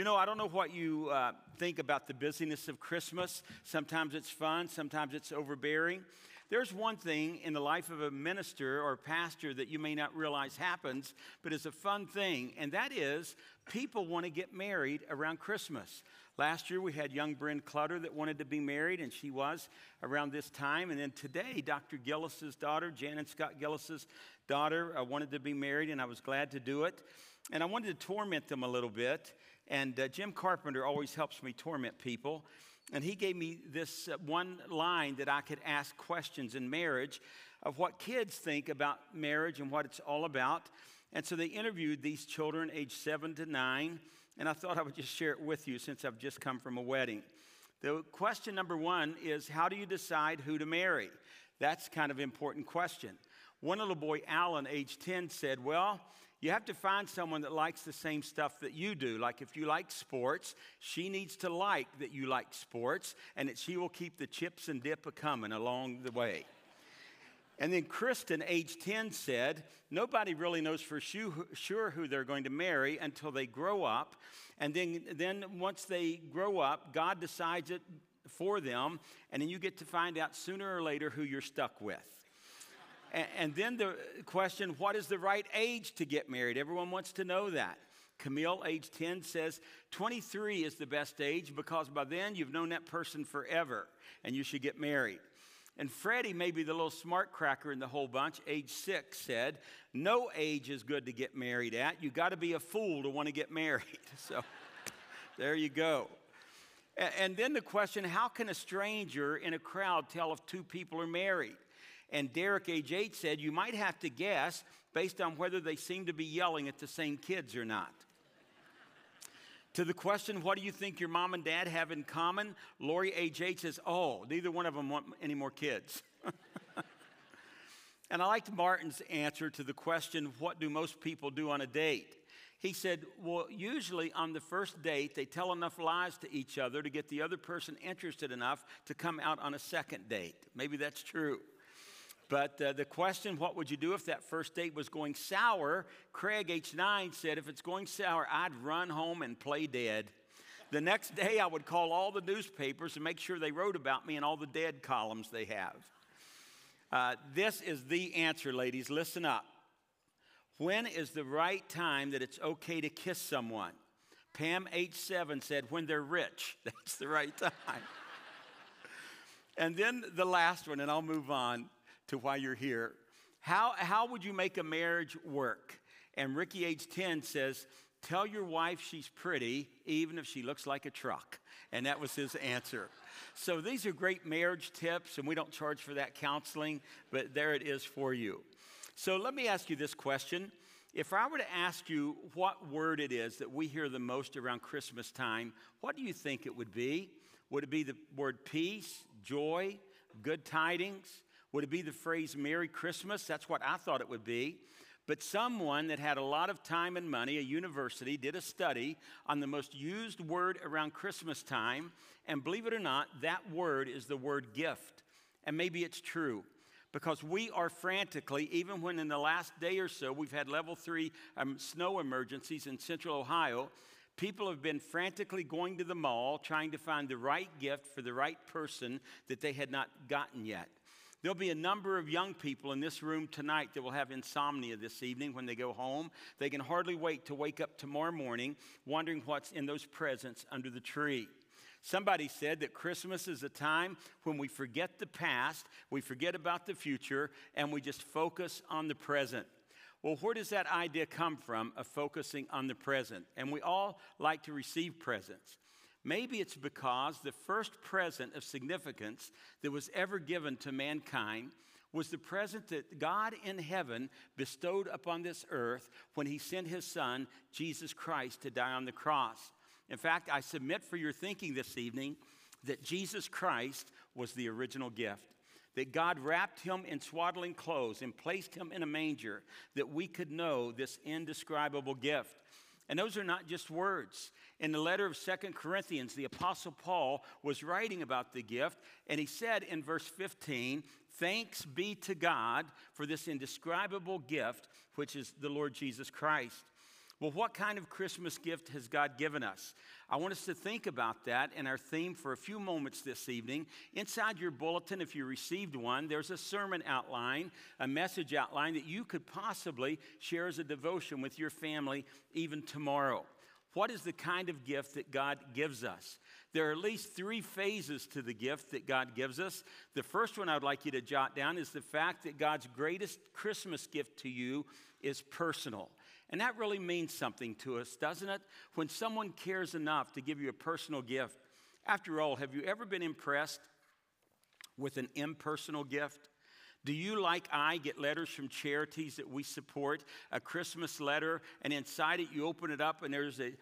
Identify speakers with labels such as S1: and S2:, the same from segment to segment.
S1: You know, I don't know what you uh, think about the busyness of Christmas. Sometimes it's fun, sometimes it's overbearing. There's one thing in the life of a minister or pastor that you may not realize happens, but it's a fun thing, and that is people want to get married around Christmas. Last year we had young Bryn Clutter that wanted to be married, and she was around this time. And then today, Dr. Gillis's daughter, Janet Scott Gillis's daughter, uh, wanted to be married, and I was glad to do it. And I wanted to torment them a little bit. And uh, Jim Carpenter always helps me torment people. And he gave me this uh, one line that I could ask questions in marriage of what kids think about marriage and what it's all about. And so they interviewed these children aged seven to nine, and I thought I would just share it with you since I've just come from a wedding. The question number one is How do you decide who to marry? That's kind of an important question. One little boy, Alan, age 10, said, Well, you have to find someone that likes the same stuff that you do. Like if you like sports, she needs to like that you like sports and that she will keep the chips and dip a coming along the way. And then Kristen, age 10, said, Nobody really knows for sure who they're going to marry until they grow up. And then, then once they grow up, God decides it for them. And then you get to find out sooner or later who you're stuck with. And then the question what is the right age to get married? Everyone wants to know that. Camille, age 10, says 23 is the best age because by then you've known that person forever and you should get married. And Freddie, maybe the little smart cracker in the whole bunch, age six, said, No age is good to get married at. You got to be a fool to want to get married. So there you go. And then the question how can a stranger in a crowd tell if two people are married? And Derek, age eight, said, You might have to guess based on whether they seem to be yelling at the same kids or not. to the question, What do you think your mom and dad have in common? Lori, age eight, says, Oh, neither one of them want any more kids. and I liked Martin's answer to the question, What do most people do on a date? He said, Well, usually on the first date, they tell enough lies to each other to get the other person interested enough to come out on a second date. Maybe that's true. But uh, the question, what would you do if that first date was going sour? Craig, H9, said, if it's going sour, I'd run home and play dead. The next day, I would call all the newspapers and make sure they wrote about me in all the dead columns they have. Uh, this is the answer, ladies. Listen up. When is the right time that it's okay to kiss someone? Pam H7 said, when they're rich. That's the right time. and then the last one, and I'll move on to why you're here. How, how would you make a marriage work? And Ricky, age 10, says, Tell your wife she's pretty, even if she looks like a truck. And that was his answer. So these are great marriage tips, and we don't charge for that counseling, but there it is for you. So let me ask you this question. If I were to ask you what word it is that we hear the most around Christmas time, what do you think it would be? Would it be the word peace, joy, good tidings? Would it be the phrase Merry Christmas? That's what I thought it would be. But someone that had a lot of time and money, a university, did a study on the most used word around Christmas time. And believe it or not, that word is the word gift. And maybe it's true because we are frantically, even when in the last day or so we've had level three um, snow emergencies in central Ohio, people have been frantically going to the mall trying to find the right gift for the right person that they had not gotten yet. There'll be a number of young people in this room tonight that will have insomnia this evening when they go home. They can hardly wait to wake up tomorrow morning wondering what's in those presents under the tree. Somebody said that Christmas is a time when we forget the past, we forget about the future, and we just focus on the present. Well, where does that idea come from of focusing on the present? And we all like to receive presents. Maybe it's because the first present of significance that was ever given to mankind was the present that God in heaven bestowed upon this earth when he sent his son, Jesus Christ, to die on the cross. In fact, I submit for your thinking this evening that Jesus Christ was the original gift. That God wrapped him in swaddling clothes and placed him in a manger that we could know this indescribable gift. And those are not just words. In the letter of Second Corinthians, the Apostle Paul was writing about the gift, and he said in verse 15, Thanks be to God for this indescribable gift, which is the Lord Jesus Christ. Well, what kind of Christmas gift has God given us? I want us to think about that and our theme for a few moments this evening. Inside your bulletin, if you received one, there's a sermon outline, a message outline that you could possibly share as a devotion with your family even tomorrow. What is the kind of gift that God gives us? There are at least three phases to the gift that God gives us. The first one I'd like you to jot down is the fact that God's greatest Christmas gift to you is personal. And that really means something to us, doesn't it? When someone cares enough to give you a personal gift. After all, have you ever been impressed with an impersonal gift? Do you, like I, get letters from charities that we support? A Christmas letter, and inside it you open it up, and there's a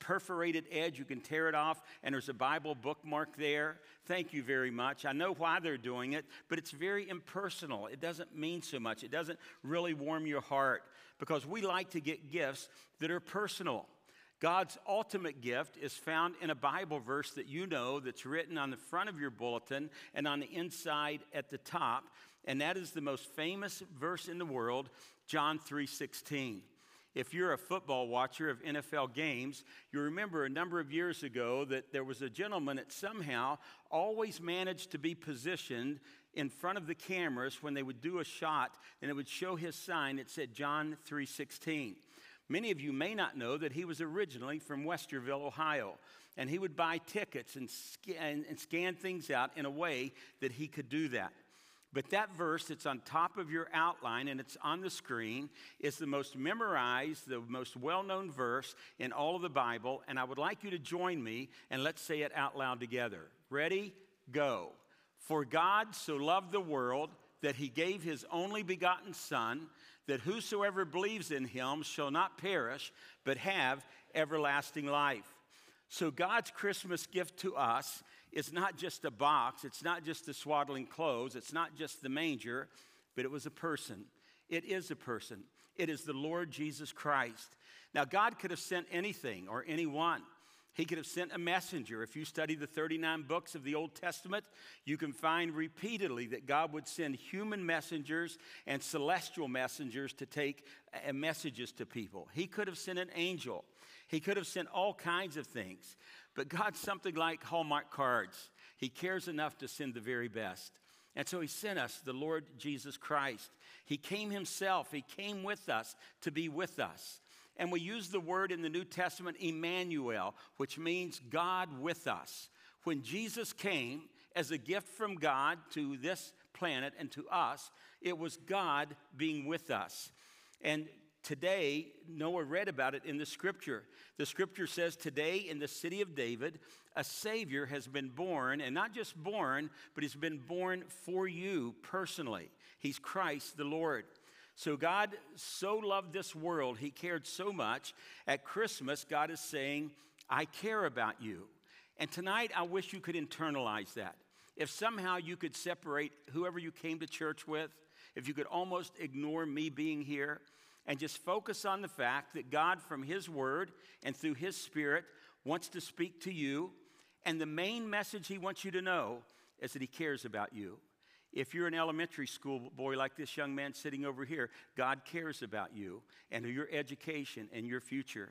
S1: perforated edge. You can tear it off, and there's a Bible bookmark there. Thank you very much. I know why they're doing it, but it's very impersonal. It doesn't mean so much, it doesn't really warm your heart because we like to get gifts that are personal. God's ultimate gift is found in a Bible verse that you know that's written on the front of your bulletin and on the inside at the top, and that is the most famous verse in the world, John 3:16. If you're a football watcher of NFL games, you remember a number of years ago that there was a gentleman that somehow always managed to be positioned in front of the cameras when they would do a shot and it would show his sign that said John 3:16. Many of you may not know that he was originally from Westerville, Ohio, and he would buy tickets and scan, and scan things out in a way that he could do that. But that verse that's on top of your outline and it's on the screen is the most memorized, the most well known verse in all of the Bible. And I would like you to join me and let's say it out loud together. Ready? Go. For God so loved the world that he gave his only begotten Son, that whosoever believes in him shall not perish, but have everlasting life. So, God's Christmas gift to us is not just a box, it's not just the swaddling clothes, it's not just the manger, but it was a person. It is a person. It is the Lord Jesus Christ. Now, God could have sent anything or anyone. He could have sent a messenger. If you study the 39 books of the Old Testament, you can find repeatedly that God would send human messengers and celestial messengers to take uh, messages to people. He could have sent an angel. He could have sent all kinds of things. But God's something like Hallmark cards. He cares enough to send the very best. And so he sent us the Lord Jesus Christ. He came himself, he came with us to be with us. And we use the word in the New Testament, Emmanuel, which means God with us. When Jesus came as a gift from God to this planet and to us, it was God being with us. And today, Noah read about it in the scripture. The scripture says, Today in the city of David, a Savior has been born, and not just born, but he's been born for you personally. He's Christ the Lord. So God so loved this world, He cared so much. At Christmas, God is saying, I care about you. And tonight, I wish you could internalize that. If somehow you could separate whoever you came to church with, if you could almost ignore me being here and just focus on the fact that God, from His Word and through His Spirit, wants to speak to you. And the main message He wants you to know is that He cares about you. If you're an elementary school boy like this young man sitting over here, God cares about you and your education and your future.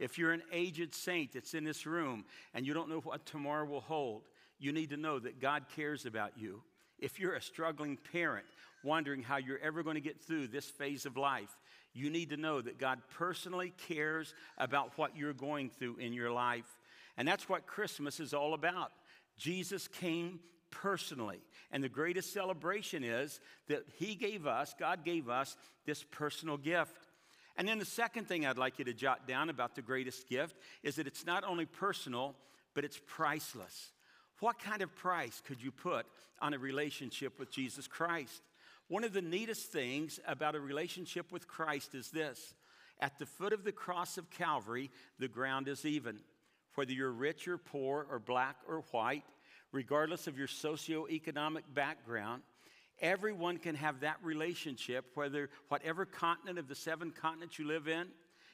S1: If you're an aged saint that's in this room and you don't know what tomorrow will hold, you need to know that God cares about you. If you're a struggling parent wondering how you're ever going to get through this phase of life, you need to know that God personally cares about what you're going through in your life. And that's what Christmas is all about. Jesus came personally. And the greatest celebration is that He gave us, God gave us, this personal gift. And then the second thing I'd like you to jot down about the greatest gift is that it's not only personal, but it's priceless. What kind of price could you put on a relationship with Jesus Christ? One of the neatest things about a relationship with Christ is this at the foot of the cross of Calvary, the ground is even. Whether you're rich or poor, or black or white, regardless of your socioeconomic background. Everyone can have that relationship, whether whatever continent of the seven continents you live in,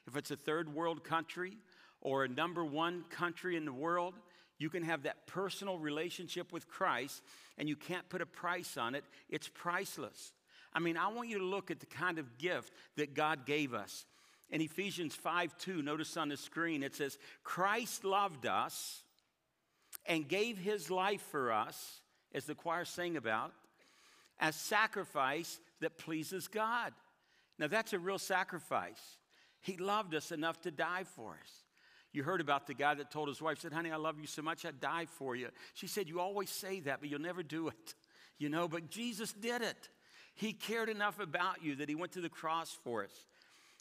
S1: if it's a third world country or a number one country in the world, you can have that personal relationship with Christ and you can't put a price on it. It's priceless. I mean, I want you to look at the kind of gift that God gave us. In Ephesians 5 2, notice on the screen, it says, Christ loved us and gave his life for us, as the choir sang about, as sacrifice that pleases God. Now, that's a real sacrifice. He loved us enough to die for us. You heard about the guy that told his wife, said, Honey, I love you so much, I'd die for you. She said, You always say that, but you'll never do it. You know, but Jesus did it. He cared enough about you that he went to the cross for us.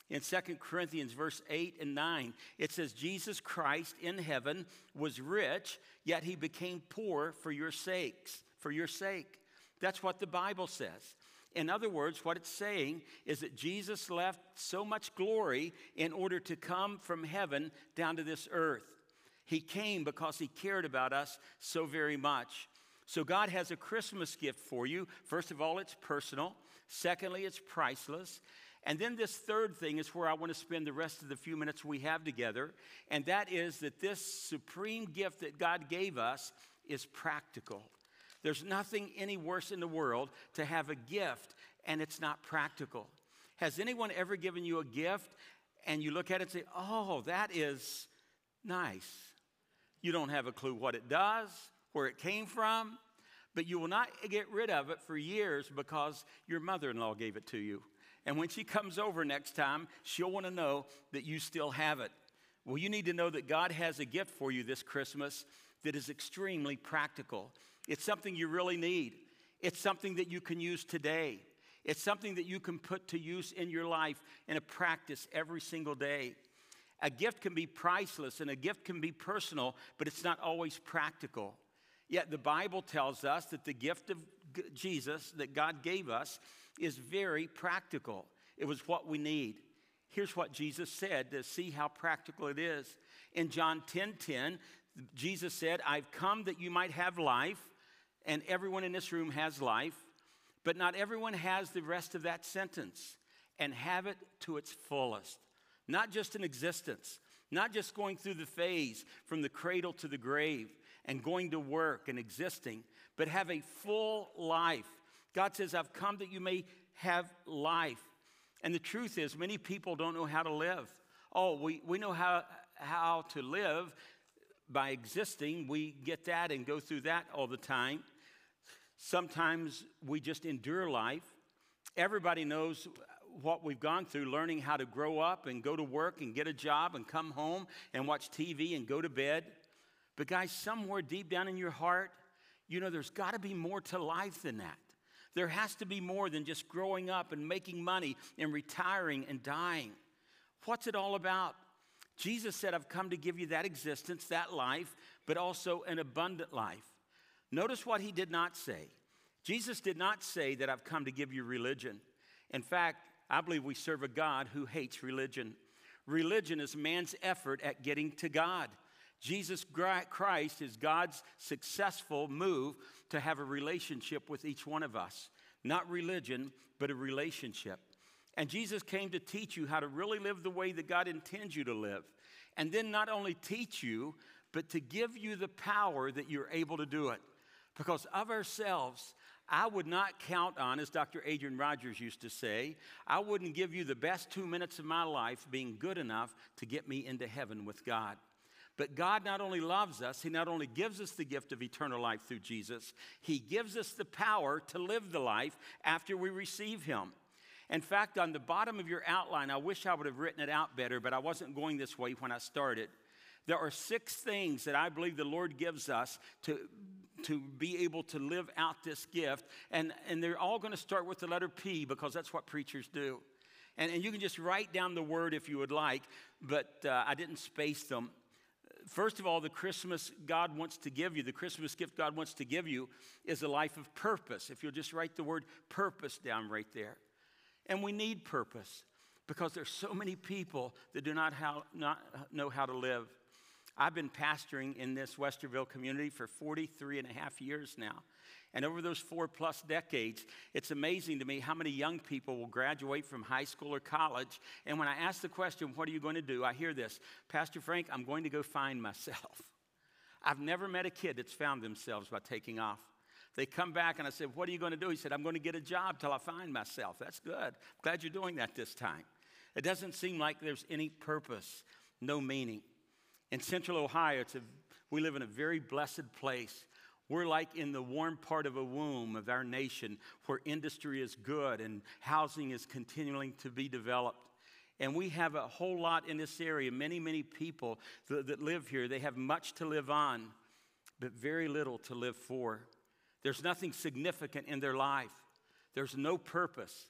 S1: In 2 Corinthians verse 8 and 9, it says, Jesus Christ in heaven was rich, yet he became poor for your sakes, for your sake. That's what the Bible says. In other words, what it's saying is that Jesus left so much glory in order to come from heaven down to this earth. He came because he cared about us so very much. So, God has a Christmas gift for you. First of all, it's personal. Secondly, it's priceless. And then this third thing is where I want to spend the rest of the few minutes we have together, and that is that this supreme gift that God gave us is practical. There's nothing any worse in the world to have a gift and it's not practical. Has anyone ever given you a gift and you look at it and say, oh, that is nice? You don't have a clue what it does, where it came from, but you will not get rid of it for years because your mother in law gave it to you. And when she comes over next time, she'll want to know that you still have it. Well, you need to know that God has a gift for you this Christmas that is extremely practical. It's something you really need, it's something that you can use today. It's something that you can put to use in your life in a practice every single day. A gift can be priceless and a gift can be personal, but it's not always practical. Yet the Bible tells us that the gift of Jesus that God gave us is very practical. It was what we need. Here's what Jesus said to see how practical it is. In John 10 10, Jesus said, I've come that you might have life, and everyone in this room has life, but not everyone has the rest of that sentence and have it to its fullest. Not just an existence, not just going through the phase from the cradle to the grave and going to work and existing, but have a full life God says, I've come that you may have life. And the truth is, many people don't know how to live. Oh, we, we know how, how to live by existing. We get that and go through that all the time. Sometimes we just endure life. Everybody knows what we've gone through learning how to grow up and go to work and get a job and come home and watch TV and go to bed. But, guys, somewhere deep down in your heart, you know there's got to be more to life than that. There has to be more than just growing up and making money and retiring and dying. What's it all about? Jesus said, I've come to give you that existence, that life, but also an abundant life. Notice what he did not say. Jesus did not say that I've come to give you religion. In fact, I believe we serve a God who hates religion. Religion is man's effort at getting to God. Jesus Christ is God's successful move to have a relationship with each one of us. Not religion, but a relationship. And Jesus came to teach you how to really live the way that God intends you to live. And then not only teach you, but to give you the power that you're able to do it. Because of ourselves, I would not count on, as Dr. Adrian Rogers used to say, I wouldn't give you the best two minutes of my life being good enough to get me into heaven with God. But God not only loves us, He not only gives us the gift of eternal life through Jesus, He gives us the power to live the life after we receive Him. In fact, on the bottom of your outline, I wish I would have written it out better, but I wasn't going this way when I started. There are six things that I believe the Lord gives us to, to be able to live out this gift. And, and they're all going to start with the letter P because that's what preachers do. And, and you can just write down the word if you would like, but uh, I didn't space them first of all, the Christmas God wants to give you, the Christmas gift God wants to give you, is a life of purpose. If you'll just write the word purpose down right there. And we need purpose because there's so many people that do not, how, not know how to live. I've been pastoring in this Westerville community for 43 and a half years now. And over those four plus decades, it's amazing to me how many young people will graduate from high school or college. And when I ask the question, What are you going to do? I hear this Pastor Frank, I'm going to go find myself. I've never met a kid that's found themselves by taking off. They come back and I said, What are you going to do? He said, I'm going to get a job till I find myself. That's good. Glad you're doing that this time. It doesn't seem like there's any purpose, no meaning. In central Ohio, a, we live in a very blessed place. We're like in the warm part of a womb of our nation where industry is good and housing is continuing to be developed. And we have a whole lot in this area, many, many people that, that live here. They have much to live on, but very little to live for. There's nothing significant in their life, there's no purpose.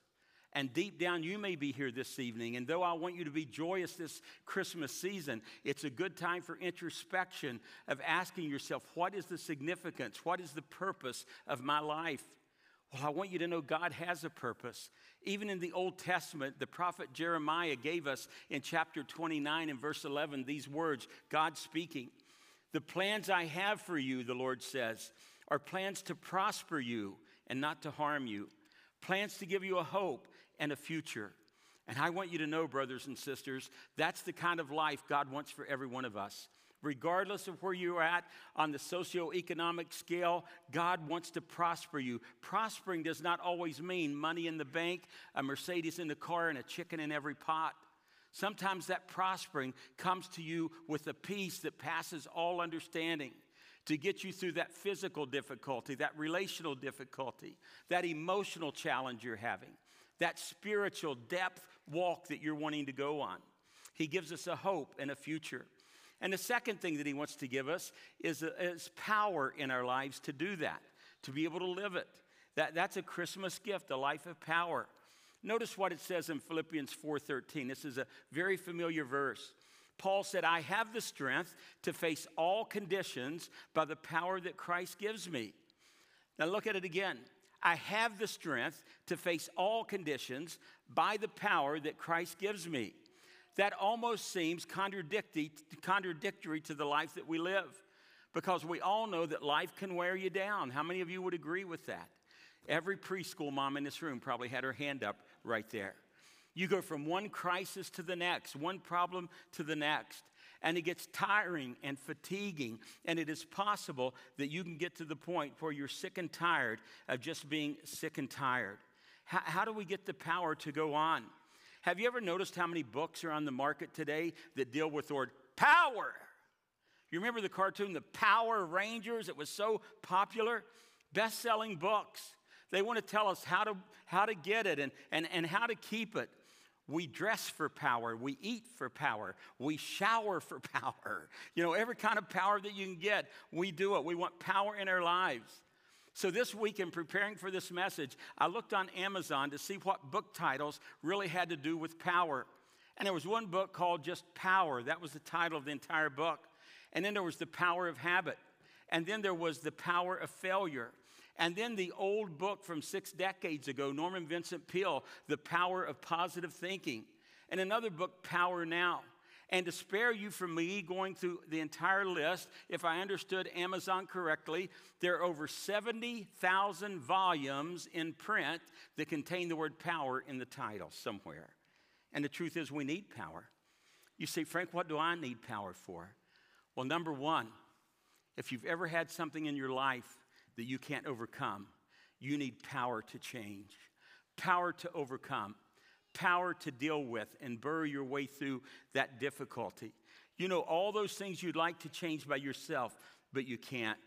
S1: And deep down, you may be here this evening. And though I want you to be joyous this Christmas season, it's a good time for introspection of asking yourself, what is the significance? What is the purpose of my life? Well, I want you to know God has a purpose. Even in the Old Testament, the prophet Jeremiah gave us in chapter 29 and verse 11 these words God speaking. The plans I have for you, the Lord says, are plans to prosper you and not to harm you, plans to give you a hope and a future. And I want you to know, brothers and sisters, that's the kind of life God wants for every one of us. Regardless of where you're at on the socioeconomic scale, God wants to prosper you. Prospering does not always mean money in the bank, a Mercedes in the car, and a chicken in every pot. Sometimes that prospering comes to you with a peace that passes all understanding to get you through that physical difficulty, that relational difficulty, that emotional challenge you're having that spiritual depth walk that you're wanting to go on. He gives us a hope and a future. And the second thing that he wants to give us is, uh, is power in our lives to do that, to be able to live it. That, that's a Christmas gift, a life of power. Notice what it says in Philippians 4:13. This is a very familiar verse. Paul said, I have the strength to face all conditions by the power that Christ gives me. Now look at it again. I have the strength to face all conditions by the power that Christ gives me. That almost seems contradictory, to the life that we live because we all know that life can wear you down. How many of you would agree with that? Every preschool mom in this room probably had her hand up right there. You go from one crisis to the next, one problem to the next and it gets tiring and fatiguing. And it is possible that you can get to the point where you're sick and tired of just being sick and tired. How, how do we get the power to go on? Have you ever noticed how many books are on the market today that deal with the word power? You remember the cartoon, The Power Rangers? It was so popular. Best selling books. They want to tell us how to, how to get it and, and, and how to keep it. We dress for power. We eat for power. We shower for power. You know, every kind of power that you can get, we do it. We want power in our lives. So, this week in preparing for this message, I looked on Amazon to see what book titles really had to do with power. And there was one book called just Power. That was the title of the entire book. And then there was The Power of Habit. And then there was The Power of Failure. And then the old book from six decades ago, Norman Vincent Peale, The Power of Positive Thinking. And another book, Power Now. And to spare you from me going through the entire list, if I understood Amazon correctly, there are over 70,000 volumes in print that contain the word power in the title somewhere. And the truth is, we need power. You say, Frank, what do I need power for? Well, number one, if you've ever had something in your life that you can't overcome. You need power to change, power to overcome, power to deal with and bury your way through that difficulty. You know, all those things you'd like to change by yourself, but you can't.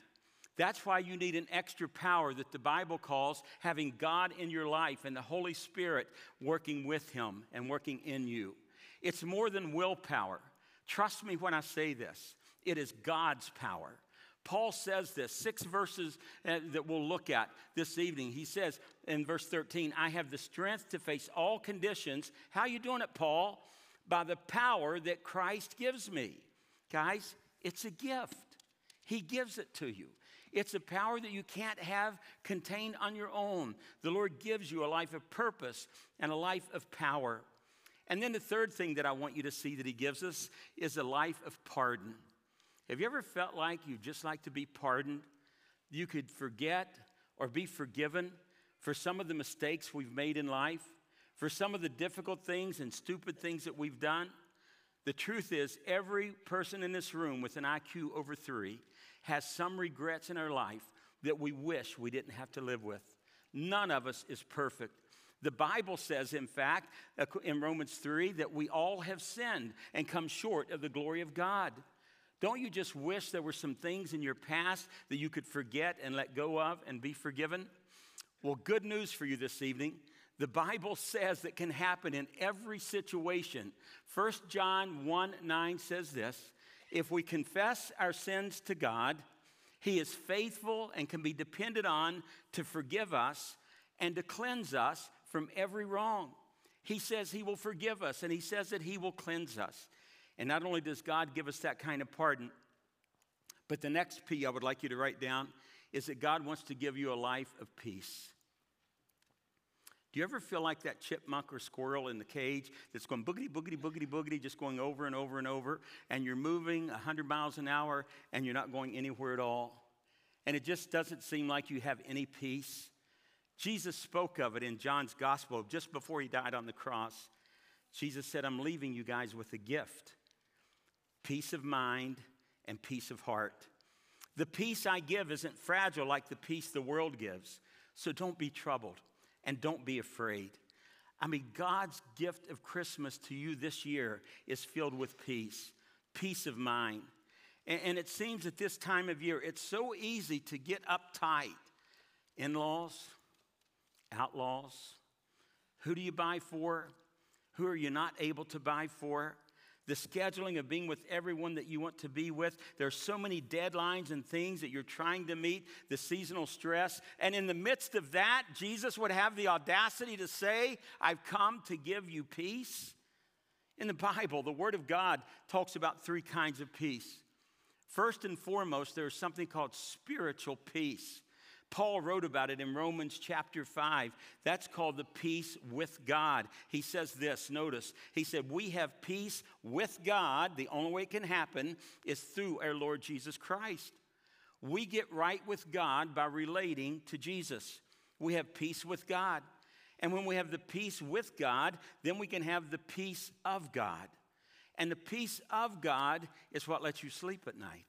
S1: That's why you need an extra power that the Bible calls having God in your life and the Holy Spirit working with Him and working in you. It's more than willpower. Trust me when I say this, it is God's power. Paul says this, six verses uh, that we'll look at this evening. He says in verse 13, I have the strength to face all conditions. How are you doing it, Paul? By the power that Christ gives me. Guys, it's a gift. He gives it to you. It's a power that you can't have contained on your own. The Lord gives you a life of purpose and a life of power. And then the third thing that I want you to see that He gives us is a life of pardon. Have you ever felt like you just like to be pardoned? You could forget or be forgiven for some of the mistakes we've made in life, for some of the difficult things and stupid things that we've done? The truth is, every person in this room with an IQ over three has some regrets in our life that we wish we didn't have to live with. None of us is perfect. The Bible says, in fact, in Romans 3, that we all have sinned and come short of the glory of God. Don't you just wish there were some things in your past that you could forget and let go of and be forgiven? Well, good news for you this evening. The Bible says that can happen in every situation. 1 John 1 9 says this If we confess our sins to God, He is faithful and can be depended on to forgive us and to cleanse us from every wrong. He says He will forgive us, and He says that He will cleanse us. And not only does God give us that kind of pardon, but the next P I would like you to write down is that God wants to give you a life of peace. Do you ever feel like that chipmunk or squirrel in the cage that's going boogity, boogity, boogity, boogity, just going over and over and over, and you're moving 100 miles an hour and you're not going anywhere at all? And it just doesn't seem like you have any peace. Jesus spoke of it in John's gospel just before he died on the cross. Jesus said, I'm leaving you guys with a gift peace of mind and peace of heart. The peace I give isn't fragile like the peace the world gives, so don't be troubled and don't be afraid. I mean, God's gift of Christmas to you this year is filled with peace, peace of mind. And, and it seems at this time of year, it's so easy to get uptight. In laws, outlaws, who do you buy for? Who are you not able to buy for? The scheduling of being with everyone that you want to be with. There's so many deadlines and things that you're trying to meet, the seasonal stress. And in the midst of that, Jesus would have the audacity to say, I've come to give you peace. In the Bible, the Word of God talks about three kinds of peace. First and foremost, there's something called spiritual peace. Paul wrote about it in Romans chapter 5. That's called the peace with God. He says this notice, he said, We have peace with God. The only way it can happen is through our Lord Jesus Christ. We get right with God by relating to Jesus. We have peace with God. And when we have the peace with God, then we can have the peace of God. And the peace of God is what lets you sleep at night.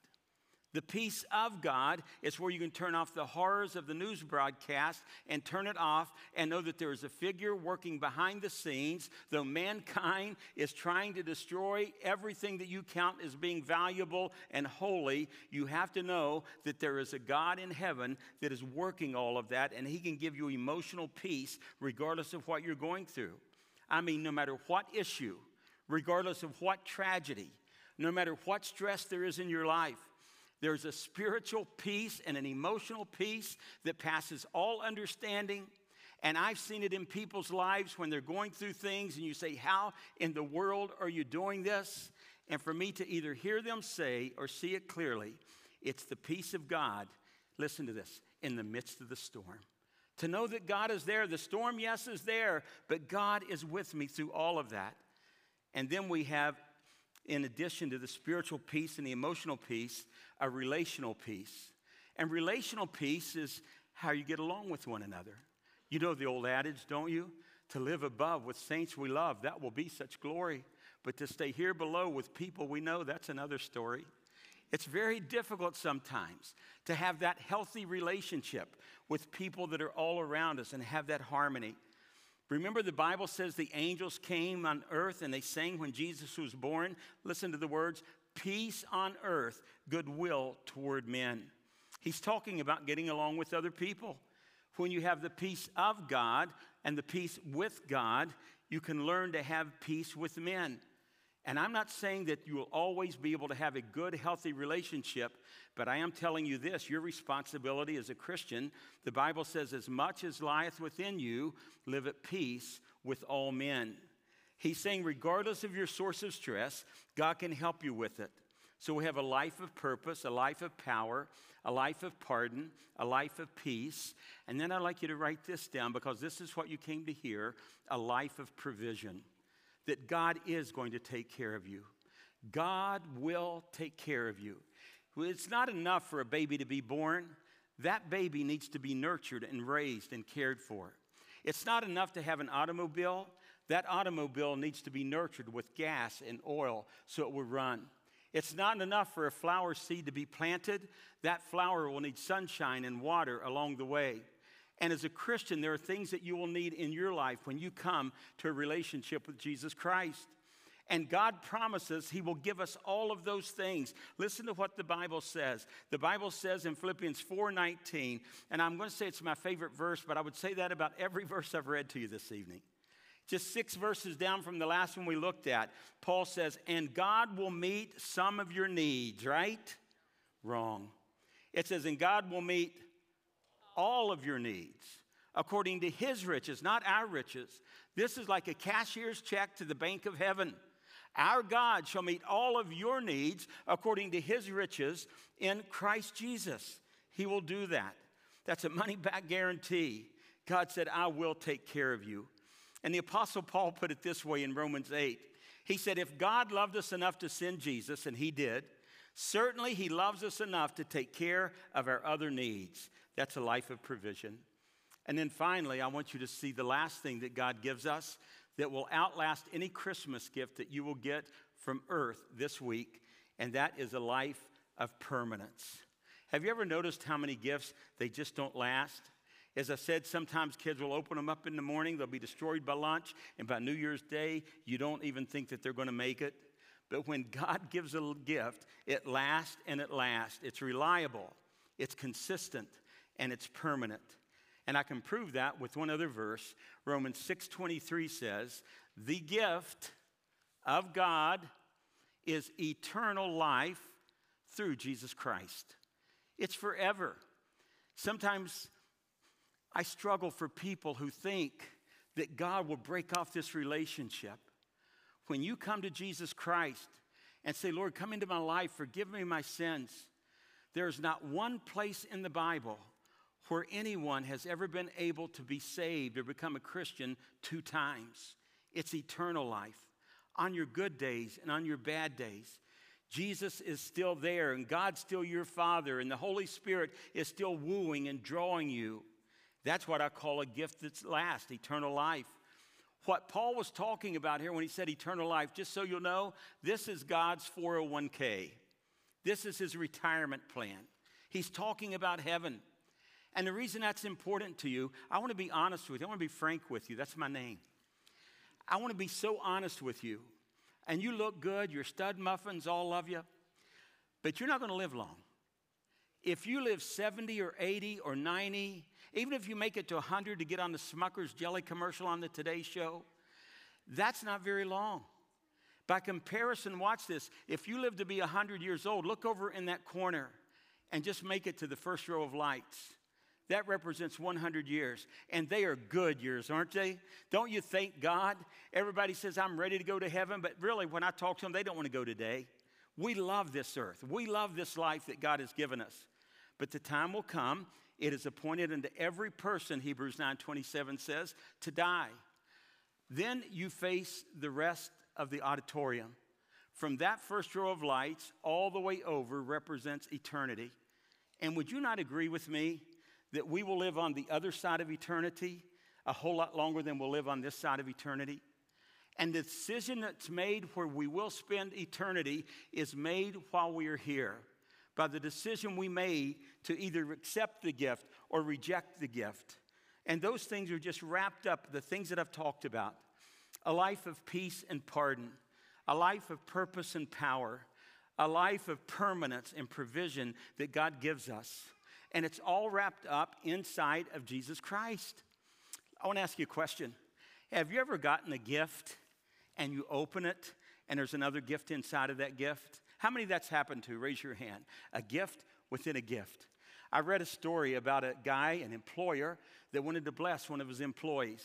S1: The peace of God is where you can turn off the horrors of the news broadcast and turn it off and know that there is a figure working behind the scenes, though mankind is trying to destroy everything that you count as being valuable and holy. You have to know that there is a God in heaven that is working all of that, and He can give you emotional peace regardless of what you're going through. I mean, no matter what issue, regardless of what tragedy, no matter what stress there is in your life. There's a spiritual peace and an emotional peace that passes all understanding. And I've seen it in people's lives when they're going through things, and you say, How in the world are you doing this? And for me to either hear them say or see it clearly, it's the peace of God. Listen to this in the midst of the storm. To know that God is there. The storm, yes, is there, but God is with me through all of that. And then we have, in addition to the spiritual peace and the emotional peace, a relational peace. And relational peace is how you get along with one another. You know the old adage, don't you? To live above with saints we love, that will be such glory. But to stay here below with people we know, that's another story. It's very difficult sometimes to have that healthy relationship with people that are all around us and have that harmony. Remember, the Bible says the angels came on earth and they sang when Jesus was born. Listen to the words peace on earth, goodwill toward men. He's talking about getting along with other people. When you have the peace of God and the peace with God, you can learn to have peace with men. And I'm not saying that you will always be able to have a good, healthy relationship, but I am telling you this your responsibility as a Christian, the Bible says, as much as lieth within you, live at peace with all men. He's saying, regardless of your source of stress, God can help you with it. So we have a life of purpose, a life of power, a life of pardon, a life of peace. And then I'd like you to write this down because this is what you came to hear a life of provision. That God is going to take care of you. God will take care of you. It's not enough for a baby to be born, that baby needs to be nurtured and raised and cared for. It's not enough to have an automobile. That automobile needs to be nurtured with gas and oil so it will run. It's not enough for a flower seed to be planted. That flower will need sunshine and water along the way. And as a Christian, there are things that you will need in your life when you come to a relationship with Jesus Christ. And God promises He will give us all of those things. Listen to what the Bible says. The Bible says in Philippians 4:19, and I'm going to say it's my favorite verse, but I would say that about every verse I've read to you this evening. Just six verses down from the last one we looked at, Paul says, And God will meet some of your needs, right? Wrong. It says, And God will meet all of your needs according to his riches, not our riches. This is like a cashier's check to the bank of heaven. Our God shall meet all of your needs according to his riches in Christ Jesus. He will do that. That's a money back guarantee. God said, I will take care of you. And the Apostle Paul put it this way in Romans 8. He said, If God loved us enough to send Jesus, and he did, certainly he loves us enough to take care of our other needs. That's a life of provision. And then finally, I want you to see the last thing that God gives us that will outlast any Christmas gift that you will get from earth this week, and that is a life of permanence. Have you ever noticed how many gifts they just don't last? As I said, sometimes kids will open them up in the morning, they'll be destroyed by lunch, and by New Year's Day, you don't even think that they're going to make it. But when God gives a gift, it lasts and it lasts. It's reliable, it's consistent, and it's permanent. And I can prove that with one other verse. Romans 6:23 says, "The gift of God is eternal life through Jesus Christ." It's forever. Sometimes I struggle for people who think that God will break off this relationship. When you come to Jesus Christ and say, Lord, come into my life, forgive me my sins, there's not one place in the Bible where anyone has ever been able to be saved or become a Christian two times. It's eternal life on your good days and on your bad days. Jesus is still there, and God's still your Father, and the Holy Spirit is still wooing and drawing you. That's what I call a gift that's lasts, eternal life. What Paul was talking about here when he said eternal life, just so you'll know, this is God's 401k. This is his retirement plan. He's talking about heaven. And the reason that's important to you, I want to be honest with you. I want to be frank with you. That's my name. I want to be so honest with you. And you look good, your stud muffins all love you, but you're not going to live long. If you live 70 or 80 or 90, even if you make it to 100 to get on the Smucker's jelly commercial on the Today Show, that's not very long. By comparison, watch this. If you live to be 100 years old, look over in that corner and just make it to the first row of lights. That represents 100 years. And they are good years, aren't they? Don't you thank God? Everybody says, I'm ready to go to heaven, but really, when I talk to them, they don't want to go today. We love this earth. We love this life that God has given us. But the time will come, it is appointed unto every person, Hebrews 9:27 says, to die. Then you face the rest of the auditorium. From that first row of lights all the way over represents eternity. And would you not agree with me that we will live on the other side of eternity a whole lot longer than we'll live on this side of eternity. And the decision that's made where we will spend eternity is made while we are here by the decision we made to either accept the gift or reject the gift. And those things are just wrapped up, the things that I've talked about a life of peace and pardon, a life of purpose and power, a life of permanence and provision that God gives us. And it's all wrapped up inside of Jesus Christ. I want to ask you a question. Have you ever gotten a gift and you open it and there's another gift inside of that gift? How many that's happened to? Raise your hand. A gift within a gift. I read a story about a guy, an employer, that wanted to bless one of his employees.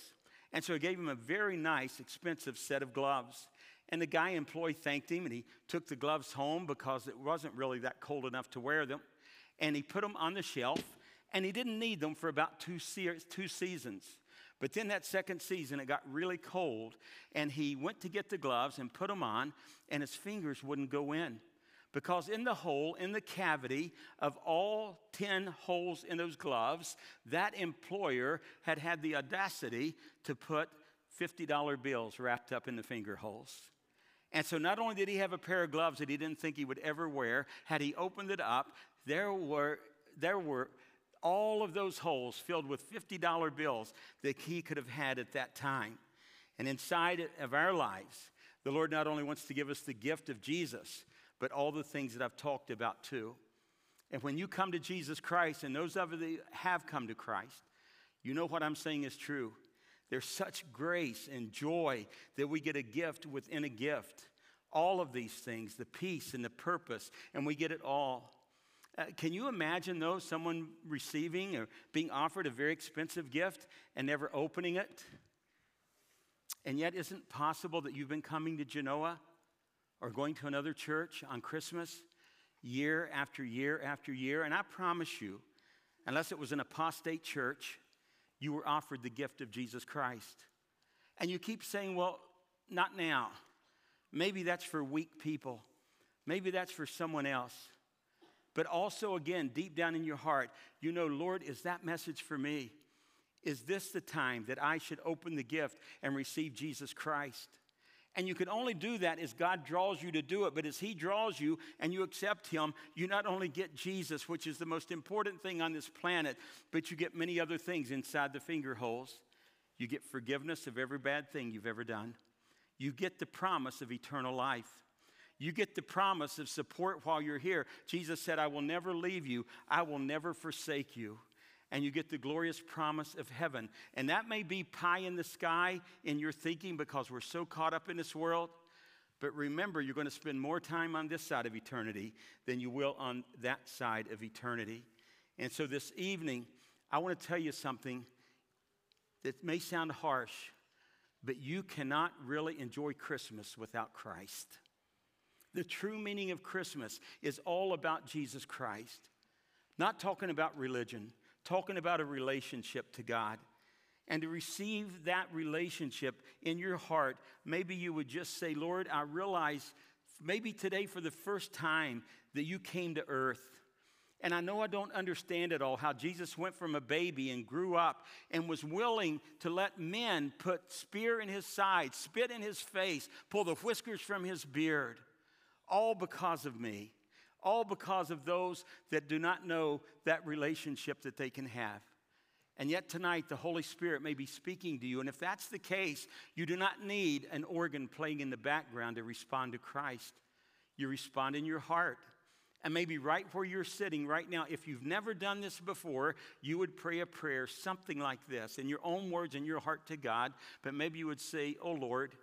S1: And so he gave him a very nice, expensive set of gloves. And the guy employee thanked him and he took the gloves home because it wasn't really that cold enough to wear them and he put them on the shelf, and he didn't need them for about two, se- two seasons. But then that second season, it got really cold, and he went to get the gloves and put them on, and his fingers wouldn't go in. Because in the hole, in the cavity of all 10 holes in those gloves, that employer had had the audacity to put $50 bills wrapped up in the finger holes. And so not only did he have a pair of gloves that he didn't think he would ever wear, had he opened it up, there were, there were all of those holes filled with $50 bills that he could have had at that time. And inside of our lives, the Lord not only wants to give us the gift of Jesus, but all the things that I've talked about too. And when you come to Jesus Christ, and those of you that have come to Christ, you know what I'm saying is true. There's such grace and joy that we get a gift within a gift. All of these things, the peace and the purpose, and we get it all. Uh, can you imagine, though, someone receiving or being offered a very expensive gift and never opening it? And yet, isn't it possible that you've been coming to Genoa or going to another church on Christmas year after year after year? And I promise you, unless it was an apostate church, you were offered the gift of Jesus Christ. And you keep saying, well, not now. Maybe that's for weak people. Maybe that's for someone else. But also, again, deep down in your heart, you know, Lord, is that message for me? Is this the time that I should open the gift and receive Jesus Christ? And you can only do that as God draws you to do it. But as He draws you and you accept Him, you not only get Jesus, which is the most important thing on this planet, but you get many other things inside the finger holes. You get forgiveness of every bad thing you've ever done. You get the promise of eternal life. You get the promise of support while you're here. Jesus said, I will never leave you, I will never forsake you and you get the glorious promise of heaven. And that may be pie in the sky in your thinking because we're so caught up in this world. But remember, you're going to spend more time on this side of eternity than you will on that side of eternity. And so this evening, I want to tell you something that may sound harsh, but you cannot really enjoy Christmas without Christ. The true meaning of Christmas is all about Jesus Christ, not talking about religion talking about a relationship to God. And to receive that relationship in your heart, maybe you would just say, Lord, I realize maybe today for the first time that you came to earth. And I know I don't understand it all how Jesus went from a baby and grew up and was willing to let men put spear in his side, spit in his face, pull the whiskers from his beard, all because of me all because of those that do not know that relationship that they can have. And yet tonight, the Holy Spirit may be speaking to you. And if that's the case, you do not need an organ playing in the background to respond to Christ. You respond in your heart. And maybe right where you're sitting right now, if you've never done this before, you would pray a prayer, something like this, in your own words, in your heart to God. But maybe you would say, Oh Lord,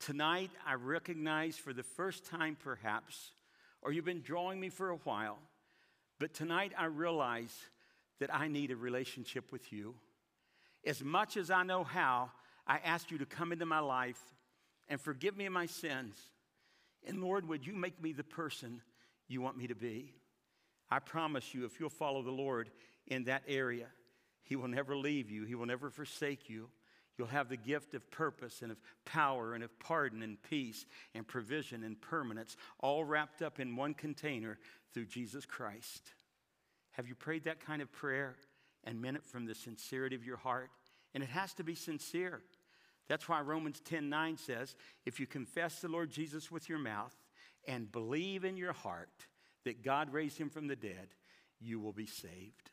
S1: tonight I recognize for the first time perhaps or you've been drawing me for a while, but tonight I realize that I need a relationship with you. As much as I know how, I ask you to come into my life and forgive me my sins. And Lord, would you make me the person you want me to be? I promise you, if you'll follow the Lord in that area, He will never leave you, He will never forsake you. You'll have the gift of purpose and of power and of pardon and peace and provision and permanence, all wrapped up in one container through Jesus Christ. Have you prayed that kind of prayer and meant it from the sincerity of your heart? And it has to be sincere. That's why Romans 10 9 says, if you confess the Lord Jesus with your mouth and believe in your heart that God raised him from the dead, you will be saved.